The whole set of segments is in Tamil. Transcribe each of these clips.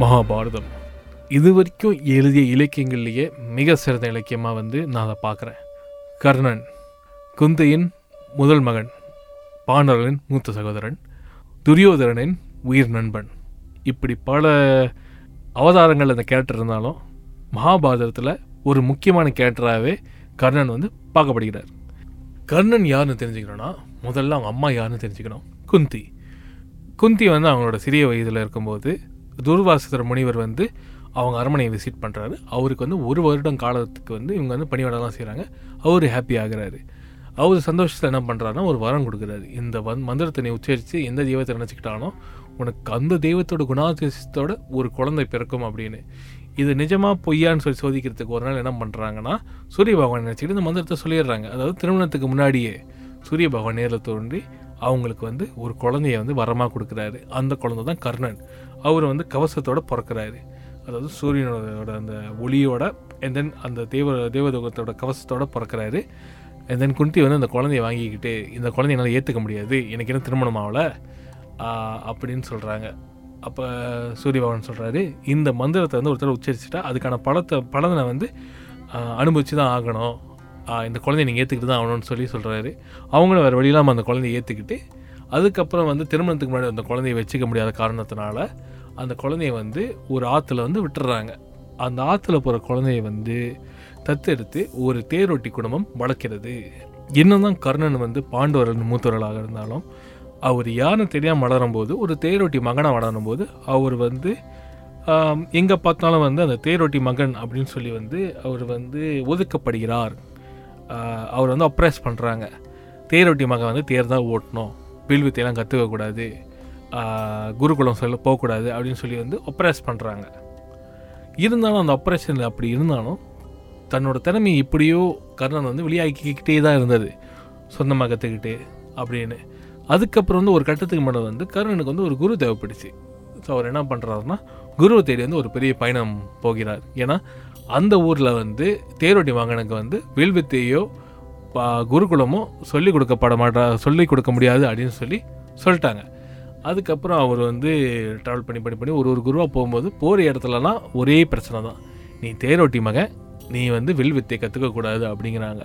மகாபாரதம். இது வரைக்கும் எழுதிய இலக்கியங்கள்லேயே மிக சிறந்த இலக்கியமாக வந்து நான் அதை பார்க்குறேன். கர்ணன் குந்தையின் முதல் மகன் பாண்டவர்களின் மூத்த சகோதரன் துரியோதரனின் உயிர் நண்பன். இப்படி பல அவதாரங்கள் அந்த கேரக்டர் இருந்தாலும் மகாபாரதத்தில் ஒரு முக்கியமான கேரக்டராகவே கர்ணன் வந்து பார்க்கப்படுகிறார். கர்ணன் யாருன்னு தெரிஞ்சுக்கணும்னா முதல்ல அவங்க அம்மா யாருன்னு தெரிஞ்சுக்கணும். குந்தி. குந்தி வந்து அவங்களோட சிறிய வயதில் இருக்கும்போது துர்வாசுதர் முனிவர் வந்து அவங்க அரண்மனையை விசிட் பண்ணுறாரு அவருக்கு வந்து ஒரு வருடம் காலத்துக்கு வந்து இவங்க வந்து பணிவிடலாம் செய்கிறாங்க அவர் ஹாப்பி ஆகுறாரு. அவர் சந்தோஷத்தில் என்ன பண்ணுறாருன்னா ஒரு வரம் கொடுக்குறாரு. இந்த வந் மந்திரத்தை நீ உச்சரித்து எந்த தெய்வத்தை நினச்சிக்கிட்டானோ உனக்கு அந்த தெய்வத்தோட குணாதிசயத்தோட ஒரு குழந்தை பிறக்கும் அப்படின்னு. இது நிஜமாக பொய்யான்னு சொல்லி சோதிக்கிறதுக்கு ஒரு நாள் என்ன பண்ணுறாங்கன்னா சூரிய பகவான் நினச்சிக்கிட்டு இந்த மந்திரத்தை சொல்லிடுறாங்க. அதாவது திருமணத்துக்கு முன்னாடியே சூரிய பகவான் நேரில் தோன்றி அவங்களுக்கு வந்து ஒரு குழந்தைய வந்து வரமாக கொடுக்குறாரு. அந்த குழந்தை தான் கர்ணன். அவர் வந்து கவசத்தோடு பிறக்கிறாரு. அதாவது சூரியனோட அந்த ஒளியோட அண்ட் தென் அந்த தேவ தேவதோகத்தோட கவசத்தோட பிறக்கிறாரு. அண்ட் தென் குந்தி வந்து அந்த குழந்தைய வாங்கிக்கிட்டு இந்த குழந்தைய என்னால் ஏற்றுக்க முடியாது எனக்கு என்ன திருமணம் ஆகலை அப்படின்னு சொல்கிறாங்க அப்போ சூரிய பகவான் சொல்கிறாரு இந்த மந்திரத்தை வந்து ஒருத்தர் உச்சரிச்சுட்டா அதுக்கான பலத்தை பலனை வந்து அனுபவிச்சு தான் ஆகணும். இந்த குழந்தைய நீங்கள் ஏற்றுக்கிட்டு தான் ஆகணும்னு சொல்லி சொல்கிறாரு அவங்களும் வேறு வழியில்லாமல் அந்த குழந்தைய ஏற்றுக்கிட்டு அதுக்கப்புறம் வந்து திருமணத்துக்கு முன்னாடி அந்த குழந்தைய வச்சுக்க முடியாத காரணத்தினால அந்த குழந்தைய வந்து ஒரு ஆற்றுல வந்து விட்டுறாங்க. அந்த ஆற்றுல போகிற குழந்தைய வந்து தத்தெடுத்து ஒரு தேரொட்டி குடும்பம் வளர்க்கிறது. என்னதான் கர்ணன் வந்து பாண்டவர்கள் மூத்தவர்களாக இருந்தாலும் அவர் யாருன்னு தெரியாமல் வளரும்போது ஒரு தேரொட்டி மகனாக வளரும்போது அவர் வந்து எங்கே பார்த்தாலும் வந்து அந்த தேரொட்டி மகன் அப்படின்னு சொல்லி வந்து அவர் வந்து ஒதுக்கப்படுகிறார். அவர் வந்து அப்ரைஸ் பண்ணுறாங்க தேரொட்டி மகன் வந்து தேர் தான் ஓட்டணும். வில்வித்தையெல்லாம் கற்றுக்கக்கூடாது குருகுலம் சொல்ல போகக்கூடாது அப்படின்னு சொல்லி வந்து ஒப்ரேஸ் பண்ணுறாங்க இருந்தாலும் அந்த ஆப்ரேஷனில் அப்படி இருந்தாலும் தன்னோட திறமையை இப்படியோ கர்ணன் வந்து வெளியாக்கிக்கிட்டே தான் இருந்தது. சொந்தமாக கற்றுக்கிட்டு அப்படின்னு. அதுக்கப்புறம் வந்து ஒரு கட்டத்துக்கு மேலே வந்து கர்ணனுக்கு வந்து ஒரு குரு தேவைப்படுச்சு. ஸோ அவர் என்ன பண்ணுறாருன்னா குருவை தேடி வந்து ஒரு பெரிய பயணம் போகிறார். ஏன்னா அந்த ஊரில் வந்து தேரோட்டி மகனுக்கு வந்து வில்வித்தையோ பா- குருகுலமோ சொல்லிக் கொடுக்கப்பட மாட்டா சொல்லிக் கொடுக்க முடியாது அப்படின்னு சொல்லி சொல்லிட்டாங்க. அதுக்கப்புறம் அவர் வந்து ட்ராவல் பண்ணி பண்ணி பண்ணி ஒரு ஒரு குருவாக போகும்போது போகிற இடத்துலலாம் ஒரே பிரச்சனை தான். நீ தேரோட்டி மகன் நீ வந்து வில் வித்தை கற்றுக்கக்கூடாது அப்படிங்கிறாங்க.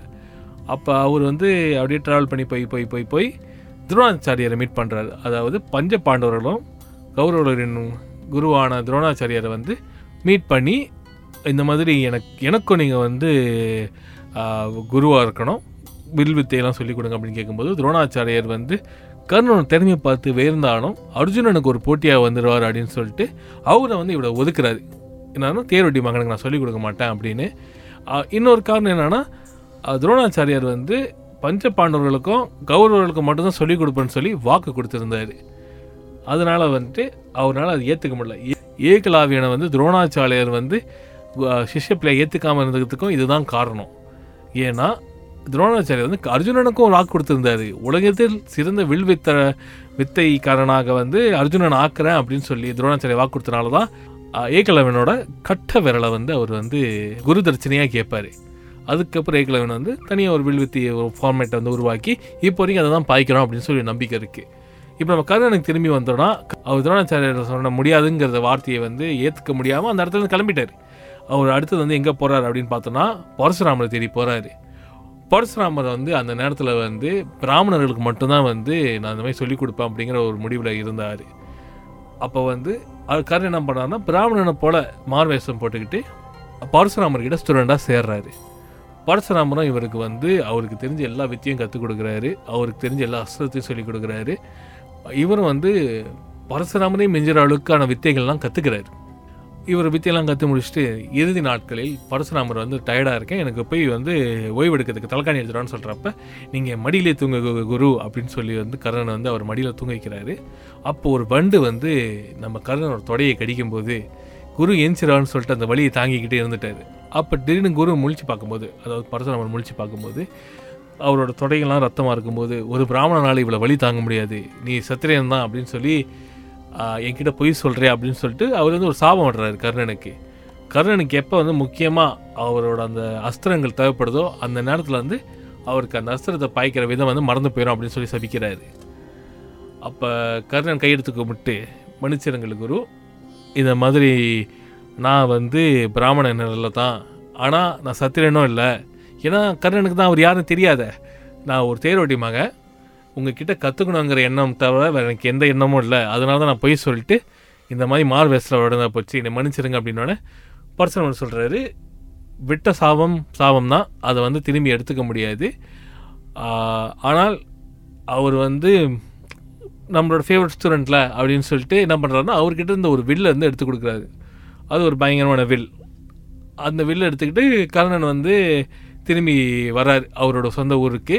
அப்போ அவர் வந்து அப்படியே ட்ராவல் பண்ணி போய் போய் போய் போய் துரோணாச்சாரியரை மீட் பண்ணுறாரு அதாவது பஞ்ச பாண்டவர்களும் கௌரவர்களின் குருவான துரோணாச்சாரியரை வந்து மீட் பண்ணி இந்த மாதிரி எனக்கு எனக்கும் நீங்கள் வந்து குருவாக இருக்கணும். வில் வித்தையெல்லாம் சொல்லிக் கொடுங்க அப்படின்னு கேட்கும்போது துரோணாச்சாரியர் வந்து கர்ணனோட திறமையை பார்த்து வேர்ந்தாலும் அர்ஜுனனுக்கு ஒரு போட்டியாக வந்துடுவார் அப்படின்னு சொல்லிட்டு அவரை வந்து இவ்வளோ ஒதுக்குறாரு. என்னன்னா தேரொட்டி மகனுக்கு நான் சொல்லிக் கொடுக்க மாட்டேன் அப்படின்னு. இன்னொரு காரணம் என்னென்னா துரோணாச்சாரியார் வந்து பஞ்ச பாண்டவர்களுக்கும் கௌரவர்களுக்கும் மட்டும்தான் சொல்லிக் கொடுப்பேன்னு சொல்லி வாக்கு கொடுத்துருந்தாரு. அதனால் வந்துட்டு அவரால் அது ஏற்றுக்க முடியல. ஏ- ஏகலாவியனை வந்து துரோணாச்சாரியார் வந்து அஹ், சிஷ்ய பிள்ளை ஏற்றுக்காமல் இருந்ததுக்கும் இதுதான் காரணம். ஏன்னா துரோணாச்சாரியர் வந்து அர்ஜுனனுக்கும் ஒரு வாக்கு கொடுத்துருந்தாரு. உலகத்தில் சிறந்த வில் வித்த வித்தைக்காரனாக வந்து அர்ஜுனன் ஆக்குறேன் அப்படின்னு சொல்லி துரோணாச்சாரியர் வாக்கு கொடுத்தனால தான் ஏகலவனோட கட்ட விரலை வந்து அவர் வந்து குரு தர்ச்சனையாக கேட்பாரு. அதுக்கப்புறம் ஏகலவன் வந்து தனியாக ஒரு வில்வித்தி ஒரு ஃபார்மேட்டை வந்து உருவாக்கி இப்போ வரைக்கும் அதை தான் பாய்க்கிறோம் அப்படின்னு சொல்லி நம்பிக்கை இருக்குது இப்போ நம்ம கர்ணனுக்கு திரும்பி வந்தோம்னா அவர் துரோணாச்சாரியர் சொன்ன முடியாதுங்கிறத வார்த்தையை வந்து ஏற்றுக்க முடியாமல் அந்த இடத்துல கிளம்பிட்டார். அவர் அடுத்தது வந்து எங்கே போகிறார் அப்படின்னு பார்த்தோன்னா பரசுராமரை தேடி போகிறாரு பரசுராமர் வந்து அந்த நேரத்தில் வந்து பிராமணர்களுக்கு மட்டும்தான் வந்து நான் இந்த மாதிரி சொல்லிக் கொடுப்பேன் அப்படிங்கிற ஒரு முடிவில் இருந்தார். அப்போ வந்து அது கர்ணன் என்ன பண்ணாருன்னா பிராமணனை போல மார்வேஷம் போட்டுக்கிட்டு பரசுராமர்கிட்ட ஸ்டூடெண்டாக சேர்றாரு. பரசுராமரும் இவருக்கு வந்து அவருக்கு தெரிஞ்ச எல்லா வித்தையும் கற்றுக் கொடுக்குறாரு. அவருக்கு தெரிஞ்ச எல்லா அஸ்திரத்தையும் சொல்லிக் கொடுக்குறாரு. இவரும் வந்து பரசுராமனையும் மிஞ்சுற அளவுக்கான வித்தைகள்லாம் கற்றுக்கிறாரு இவர் வித்தியெல்லாம் கற்று முடிச்சுட்டு இறுதி நாட்களில் பரசுராமர் வந்து டயர்டாக இருக்கேன். எனக்கு போய் வந்து ஓய்வெடுக்கிறதுக்கு தலைக்காணி எடுத்துடான்னு சொல்கிறப்ப நீங்கள் மடியிலே தூங்க குரு அப்படின்னு சொல்லி வந்து கர்ணன் வந்து அவர் மடியில் தூங்க வைக்கிறாரு. அப்போ ஒரு வண்டு வந்து நம்ம கர்ணனோட தொடையை கடிக்கும்போது குரு எந்திரான்னு சொல்லிட்டு அந்த வழியை தாங்கிக்கிட்டே இருந்துட்டார். அப்போ திடீர்னு குரு முழிச்சு பார்க்கும்போது அதாவது பரசுராமர் முழிச்சு பார்க்கும்போது அவரோட தொடைகள்லாம் ரத்தமாக இருக்கும்போது ஒரு பிராமணனால் இவ்வளோ வழி தாங்க முடியாது. நீ சத்திரியன் தான் அப்படின்னு சொல்லி என்கிட்ட பொய் சொல்கிறே அப்படின்னு சொல்லிட்டு அவர் வந்து ஒரு சாபம் விடுறாரு கர்ணனுக்கு. கர்ணனுக்கு எப்போ வந்து முக்கியமாக அவரோட அந்த அஸ்திரங்கள் தேவைப்படுதோ அந்த நேரத்தில் வந்து அவருக்கு அந்த அஸ்திரத்தை பாய்க்கிற விதம் வந்து மறந்து போயிடும் அப்படின்னு சொல்லி சபிக்கிறாரு. அப்போ கர்ணன் கையெடுத்து கும்பிட்டு மன்னிச்சிருங்கள் குரு. இந்த மாதிரி நான் வந்து பிராமணனில் தான். ஆனால் நான் சத்திரனும் இல்லை. ஏன்னா கர்ணனுக்கு தான் அவர் யாரும் தெரியாத. நான் ஒரு தேரோட்டி மகன். உங்ககிட்ட கற்றுக்கணுங்கிற எண்ணம் தவிர வேறு எனக்கு எந்த எண்ணமும் இல்லை. அதனால தான் நான் போய் சொல்லிட்டு இந்த மாதிரி மார் வேஸ்டில் உடனே போச்சு என்னை மன்னிச்சிருங்க அப்படின்னோடனே ஒன்று சொல்கிறாரு விட்ட சாபம் சாபம் தான் அதை வந்து திரும்பி எடுத்துக்க முடியாது. ஆனால் அவர் வந்து நம்மளோட ஃபேவரட் ஸ்டூடெண்ட்டில் அப்படின்னு சொல்லிட்டு என்ன பண்ணுறாருன்னா அவர்கிட்ட இருந்த ஒரு வில்லை வந்து எடுத்து கொடுக்குறாரு. அது ஒரு பயங்கரமான வில் அந்த வில்லை எடுத்துக்கிட்டு கர்ணன் வந்து திரும்பி வரார் அவரோட சொந்த ஊருக்கு.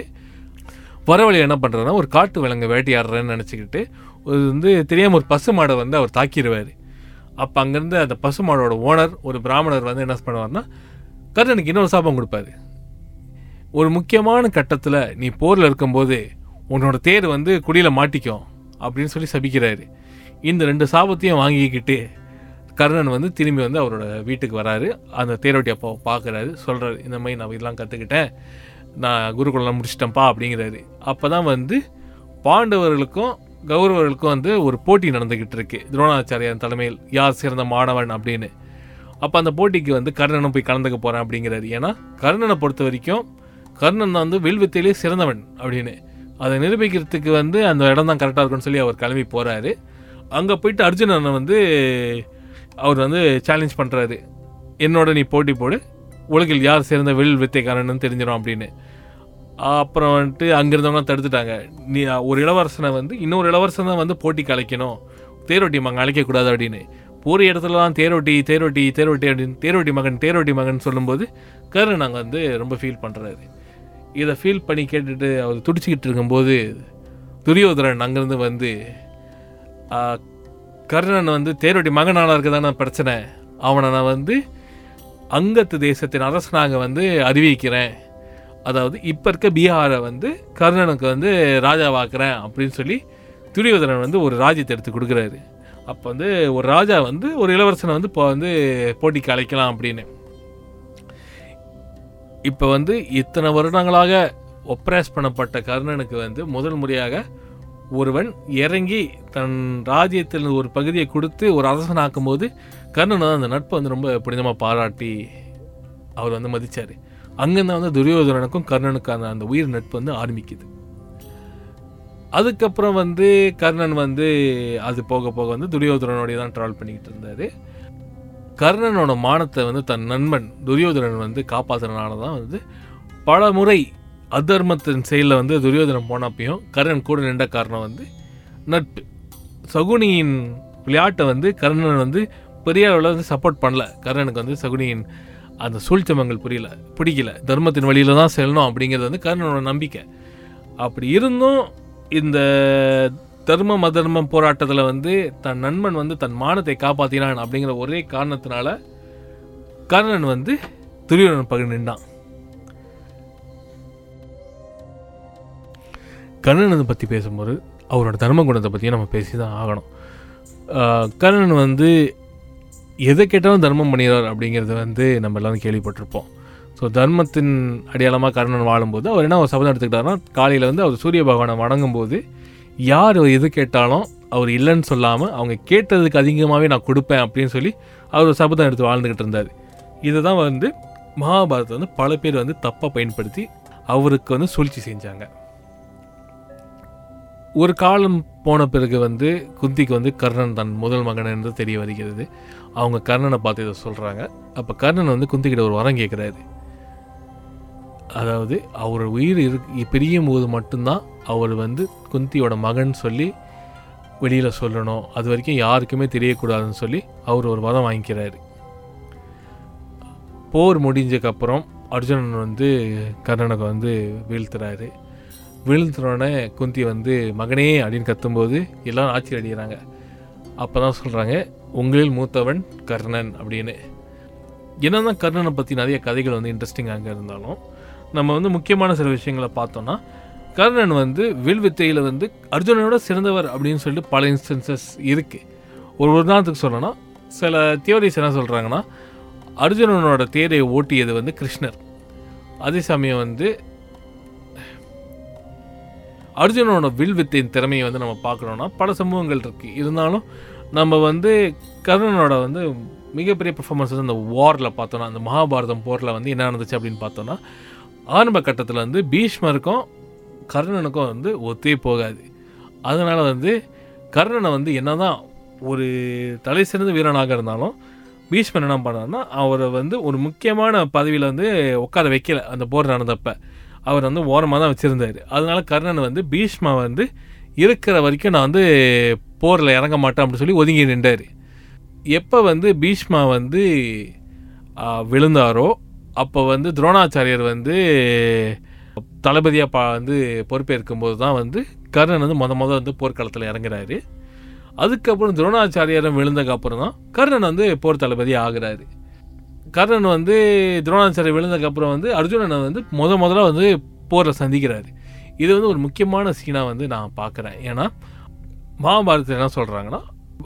வர வழி என்ன பண்ணுறதுனா ஒரு காட்டு விலங்கு வேட்டையாடுறேன்னு நினச்சிக்கிட்டு அது வந்து தெரியாமல் ஒரு பசு மாடை வந்து அவர் தாக்கிடுவார் அப்போ அங்கேருந்து அந்த பசு மாடோட ஓனர் ஒரு பிராமணர் வந்து என்ன பண்ணுவார்னா கர்ணனுக்கு இன்னொரு சாபம் கொடுப்பாரு. ஒரு முக்கியமான கட்டத்தில் நீ போரில் இருக்கும்போது உன்னோட தேர் வந்து குடியில் மாட்டிக்கும் அப்படின்னு சொல்லி சபிக்கிறாரு. இந்த ரெண்டு சாபத்தையும் வாங்கிக்கிட்டு கர்ணன் வந்து திரும்பி வந்து அவரோட வீட்டுக்கு வராரு. அந்த தேரோட்டி அப்போ பார்க்குறாரு சொல்கிறாரு இந்த மாதிரி நான் இதெல்லாம் கற்றுக்கிட்டேன் நான் குருகுலம் முடிச்சிட்டேன்ப்பா அப்படிங்கிறாரு. அப்போ தான் வந்து பாண்டவர்களுக்கும் கௌரவர்களுக்கும் வந்து ஒரு போட்டி நடந்துக்கிட்டு இருக்கு. துரோணாச்சாரியார் தலைமையில் யார் சிறந்த மாணவன் அப்படின்னு. அப்போ அந்த போட்டிக்கு வந்து கர்ணனும் போய் கலந்துக்க போகிறேன் அப்படிங்கிறாரு. ஏன்னா கர்ணனை பொறுத்த வரைக்கும் கர்ணன் தான் வந்து வில்வித்தையிலே சிறந்தவன் அப்படின்னு. அதை நிரூபிக்கிறதுக்கு வந்து அந்த இடம் தான் கரெக்டாக இருக்கும்னு சொல்லி அவர் கிளம்பி போகிறாரு அங்கே போயிட்டு அர்ஜுனனை வந்து அவர் வந்து சேலஞ்ச் பண்ணுறாரு என்னோட நீ போட்டி போடு. உலகில் யார் சேர்ந்த வில் வித்தைக்காரன்னு தெரிஞ்சிடும் அப்படின்னு. அப்புறம் வந்துட்டு அங்கிருந்தவங்க தடுத்துட்டாங்க. நீ ஒரு இளவரசனை வந்து இன்னொரு இளவரசன் தான் வந்து போட்டி கலைக்கணும். தேரோட்டி மகன் அழைக்கக்கூடாது அப்படின்னு. போகிற இடத்துல தான் தேரோட்டி தேரோட்டி தேரோட்டி அப்படின்னு தேரோட்டி மகன் தேரோட்டி மகன் சொல்லும்போது கரு நாங்கள் வந்து ரொம்ப ஃபீல் பண்ணுறாரு இதை ஃபீல் பண்ணி கேட்டுட்டு அவர் துடிச்சிக்கிட்டு இருக்கும்போது துரியோதரன் அங்கேருந்து வந்து கர்ணன் வந்து தேரோட்டி மகனால இருக்கதான பிரச்சனை? அவனை நான் வந்து அங்கத்து தேசத்தின் அரசனாக வந்து அறிவிக்கிறேன். அதாவது இப்போ இருக்க பீகாரை வந்து கர்ணனுக்கு வந்து ராஜாவாக்குறேன் அப்படின்னு சொல்லி துரியோதனன் வந்து ஒரு ராஜ்யத்தை எடுத்து கொடுக்குறாரு. அப்போ வந்து ஒரு ராஜா வந்து ஒரு இளவரசனை வந்து இப்போ வந்து போட்டிக்கு அழைக்கலாம் அப்படின்னு. இப்போ வந்து இத்தனை வருடங்களாக ஒப்ரேஸ் பண்ணப்பட்ட கர்ணனுக்கு வந்து முதல் முறையாக ஒருவன் இறங்கி தன் ராஜ்யத்தில் ஒரு பகுதியை கொடுத்து ஒரு அரசனாக்கும் போது கர்ணன் வந்து அந்த நட்பை வந்து ரொம்ப புனிதமாக பாராட்டி அவர் வந்து மதித்தார் அங்கேருந்து வந்து துரியோதனனுக்கும் கர்ணனுக்கான அந்த உயிர் நட்பு வந்து ஆரம்பிக்குது. அதுக்கப்புறம் வந்து கர்ணன் வந்து அது போக போக வந்து துரியோதரனுடைய தான் ட்ராவல் பண்ணிக்கிட்டு இருந்தார். கர்ணனோட மானத்தை வந்து தன் நண்பன் துரியோதனன் வந்து காப்பாற்றுறதுனால தான் வந்து பல முறை அதர்மத்தின் செயலில் வந்து துரியோதனம் போனப்பையும் கர்ணன் கூட நின்ற காரணம் வந்து நட்பு சகுனியின் விளையாட்டை வந்து கர்ணன் வந்து பெரிய அளவில் வந்து சப்போர்ட் பண்ணல. கர்ணனுக்கு வந்து சகுனியின் அந்த சூழ்ச்சமங்கள் புரியல பிடிக்கல. தர்மத்தின் வழியில் தான் செல்லணும் அப்படிங்கிறது வந்து கர்ணனோட நம்பிக்கை. அப்படி இருந்தும் இந்த தர்மம் அதர்மம் போராட்டத்தில் வந்து தன் நண்பன் வந்து தன் மானத்தை காப்பாற்றினான் அப்படிங்கிற ஒரே காரணத்தினால கர்ணன் வந்து துரியோதனன் பகை நின்றான் கர்ணனை பற்றி பேசும்போது அவரோட தர்ம குணத்தை பற்றியும் நம்ம பேசி தான் ஆகணும். ஆஹ் கர்ணன் வந்து எதை கேட்டாலும் தர்மம் பண்ணிடுறார் அப்படிங்கிறத வந்து நம்ம எல்லாரும் கேள்விப்பட்டிருப்போம். ஸோ தர்மத்தின் அடையாளமாக கர்ணன் வாழும்போது அவர் என்ன ஒரு சபதம் எடுத்துக்கிட்டாருன்னா காலையில் வந்து அவர் சூரிய பகவானை வணங்கும்போது யார் எது கேட்டாலும் அவர் இல்லைன்னு சொல்லாமல் அவங்க கேட்டதுக்கு அதிகமாகவே நான் கொடுப்பேன் அப்படின்னு சொல்லி அவர் ஒரு சபதம் எடுத்து வாழ்ந்துக்கிட்டு இருந்தார். இதை தான் வந்து மகாபாரத்தை வந்து பல பேர் வந்து தப்பாக பயன்படுத்தி அவருக்கு வந்து சூழ்ச்சி செஞ்சாங்க. ஒரு காலம் போன பிறகு வந்து குந்திக்கு வந்து கர்ணன் தன் முதல் மகன் என்று தெரிய வருகிறது. அவங்க கர்ணனை பார்த்து இதை சொல்கிறாங்க அப்போ கர்ணன் வந்து குந்திக்கிட்ட ஒரு வரம் கேட்குறாரு அதாவது அவர் உயிர் இரு பிரியும் போது மட்டும்தான் அவர் வந்து குந்தியோட மகன் சொல்லி வெளியில் சொல்லணும். அது வரைக்கும் யாருக்குமே தெரியக்கூடாதுன்னு சொல்லி அவர் ஒரு வரம் வாங்கிக்கிறாரு. போர் முடிஞ்சதுக்கப்புறம் அர்ஜுனன் வந்து கர்ணனுக்கு வந்து வீழ்த்துறாரு. வீழ்த்துறோடனே குந்தி வந்து மகனே அப்படின்னு கத்தும்போது எல்லாம் ஆச்சரிய அடிக்கிறாங்க. அப்போ தான் சொல்கிறாங்க உங்களில் மூத்தவன் கர்ணன் அப்படின்னு. என்னதான் கர்ணனை பற்றி நிறைய கதைகள் வந்து இன்ட்ரெஸ்டிங்காக இருந்தாலும் நம்ம வந்து முக்கியமான சில விஷயங்களை பார்த்தோன்னா கர்ணன் வந்து வில் வித்தையில் வந்து அர்ஜுனனோட சிறந்தவர் அப்படின்னு சொல்லிட்டு பல இன்ஸ்டன்சஸ் இருக்குது ஒரு உதாரணத்துக்கு சொல்லணும்னா சில தியோரிஸ் என்ன சொல்கிறாங்கன்னா அர்ஜுனனோட தேரை ஓட்டியது வந்து கிருஷ்ணர். அதே சமயம் வந்து அர்ஜுனனோட வில் வித்தின் திறமையை வந்து நம்ம பார்க்கணுன்னா பல சம்பவங்கள் இருக்குது இருந்தாலும் நம்ம வந்து கர்ணனோட வந்து மிகப்பெரிய பர்ஃபார்மன்ஸ் வந்து அந்த வாரில் பார்த்தோன்னா அந்த மகாபாரதம் போரில் வந்து என்ன நடந்துச்சு அப்படின்னு பார்த்தோன்னா ஆரம்ப கட்டத்தில் வந்து பீஷ்மருக்கும் கர்ணனுக்கும் வந்து ஒத்தே போகாது. அதனால் வந்து கர்ணனை வந்து என்ன தான் ஒரு தலை சிறந்த வீரனாக இருந்தாலும் பீஷ்மர் என்ன பண்ணார்னா அவரை வந்து ஒரு முக்கியமான பதவியில் வந்து உட்கார வைக்கல அந்த போர் நடந்தப்போ. அவர் வந்து ஓரமாக தான் வச்சுருந்தார். அதனால கர்ணன் வந்து பீஷ்மா வந்து இருக்கிற வரைக்கும் நான் வந்து போரில் இறங்க மாட்டேன் அப்படின்னு சொல்லி ஒதுங்கி நின்றார். எப்போ வந்து பீஷ்மா வந்து விழுந்தாரோ அப்போ வந்து துரோணாச்சாரியர் வந்து தளபதியாக பா வந்து பொறுப்பேற்கும்போது தான் வந்து கர்ணன் வந்து மொத மொதல் வந்து போர்க்களத்தில் இறங்குறாரு. அதுக்கப்புறம் துரோணாச்சாரியரும் விழுந்ததுக்கப்புறம் தான் கர்ணன் வந்து போர் தளபதி ஆகிறாரு. கர்ணன் வந்து துரோணாச்சாரியர் விழுந்ததுக்கப்புறம் வந்து அர்ஜுனனை வந்து முத முதல்ல வந்து போரில் சந்திக்கிறாரு. இது வந்து ஒரு முக்கியமான சீனாக வந்து நான் பார்க்குறேன் ஏன்னா மகாபாரதத்தில் என்ன சொல்கிறாங்கன்னா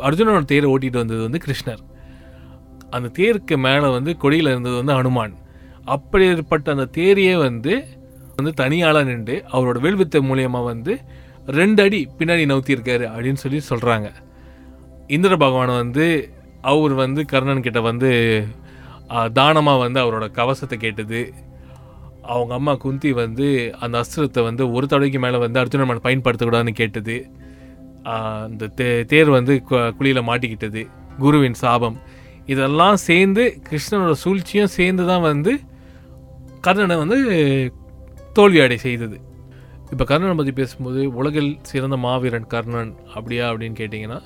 அர்ஜுனனோட தேரை ஓட்டிகிட்டு வந்தது வந்து கிருஷ்ணர். அந்த தேருக்கு மேலே வந்து கொடியில் இருந்தது வந்து அனுமான் அப்படி ஏற்பட்ட அந்த தேரையே வந்து வந்து தனியாளாக நின்று அவரோட வெல்வித்தை மூலியமாக வந்து ரெண்டு அடி பின்னாடி நவுத்தியிருக்காரு அப்படின்னு சொல்லி சொல்கிறாங்க இந்திர பகவான் வந்து அவர் வந்து கர்ணன் கிட்ட வந்து தானமாக வந்து அவரோட கவசத்தை கேட்டது. அவங்க அம்மா குந்தி வந்து அந்த அஸ்திரத்தை வந்து ஒரு தடவைக்கு மேலே வந்து அர்ஜுனன் மேலே பயன்படுத்தக்கூடாதுன்னு கேட்டது. அந்த தே தேர் வந்து குழியில் மாட்டிக்கிட்டது. குருவின் சாபம். இதெல்லாம் சேர்ந்து கிருஷ்ணனோட சூழ்ச்சியும் சேர்ந்து தான் வந்து கர்ணனை வந்து தோல்வி அடை செய்தது. இப்போ கர்ணனை பற்றி பேசும்போது உலகில் சிறந்த மாவீரன் கர்ணன் அப்படியா? அப்படின்னு கேட்டிங்கன்னா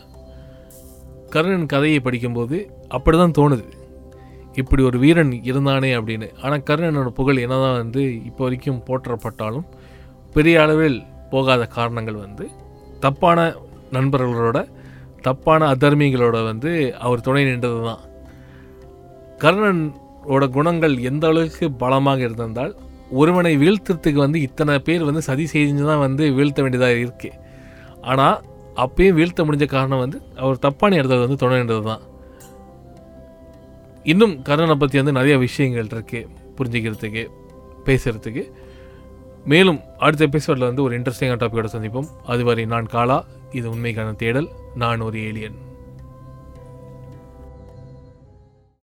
கர்ணன் கதையை படிக்கும்போது அப்படி தான் தோணுது. இப்படி ஒரு வீரன் இருந்தானே அப்படின்னு. ஆனால் கர்ணனோட புகழ் என்னதான் வந்து இப்போ வரைக்கும் போற்றப்பட்டாலும் பெரிய அளவில் போகாத காரணங்கள் வந்து தப்பான நண்பர்களோட தப்பான அதர்மிகளோட வந்து அவர் துணை நின்றது தான் கர்ணனோட குணங்கள் எந்த அளவுக்கு பலமாக இருந்திருந்தால் ஒருவனை வீழ்த்துறதுக்கு வந்து இத்தனை பேர் வந்து சதி செஞ்சு தான் வந்து வீழ்த்த வேண்டியதாக இருக்குது ஆனால் அப்பயும் வீழ்த்த முடிஞ்ச காரணம் வந்து அவர் தப்பான இடத்துல வந்து துணை நின்றது தான் இன்னும் கர்ணனை பற்றி வந்து நிறைய விஷயங்கள் இருக்குது புரிஞ்சுக்கிறதுக்கு பேசுகிறதுக்கு மேலும் அடுத்த எபிசோடில் வந்து ஒரு இன்ட்ரெஸ்டிங்கான டாப்பிக்கோட சந்திப்போம். அதுவரை நான் காலா இது உண்மைக்கான தேடல். நான் ஒரு ஏலியன்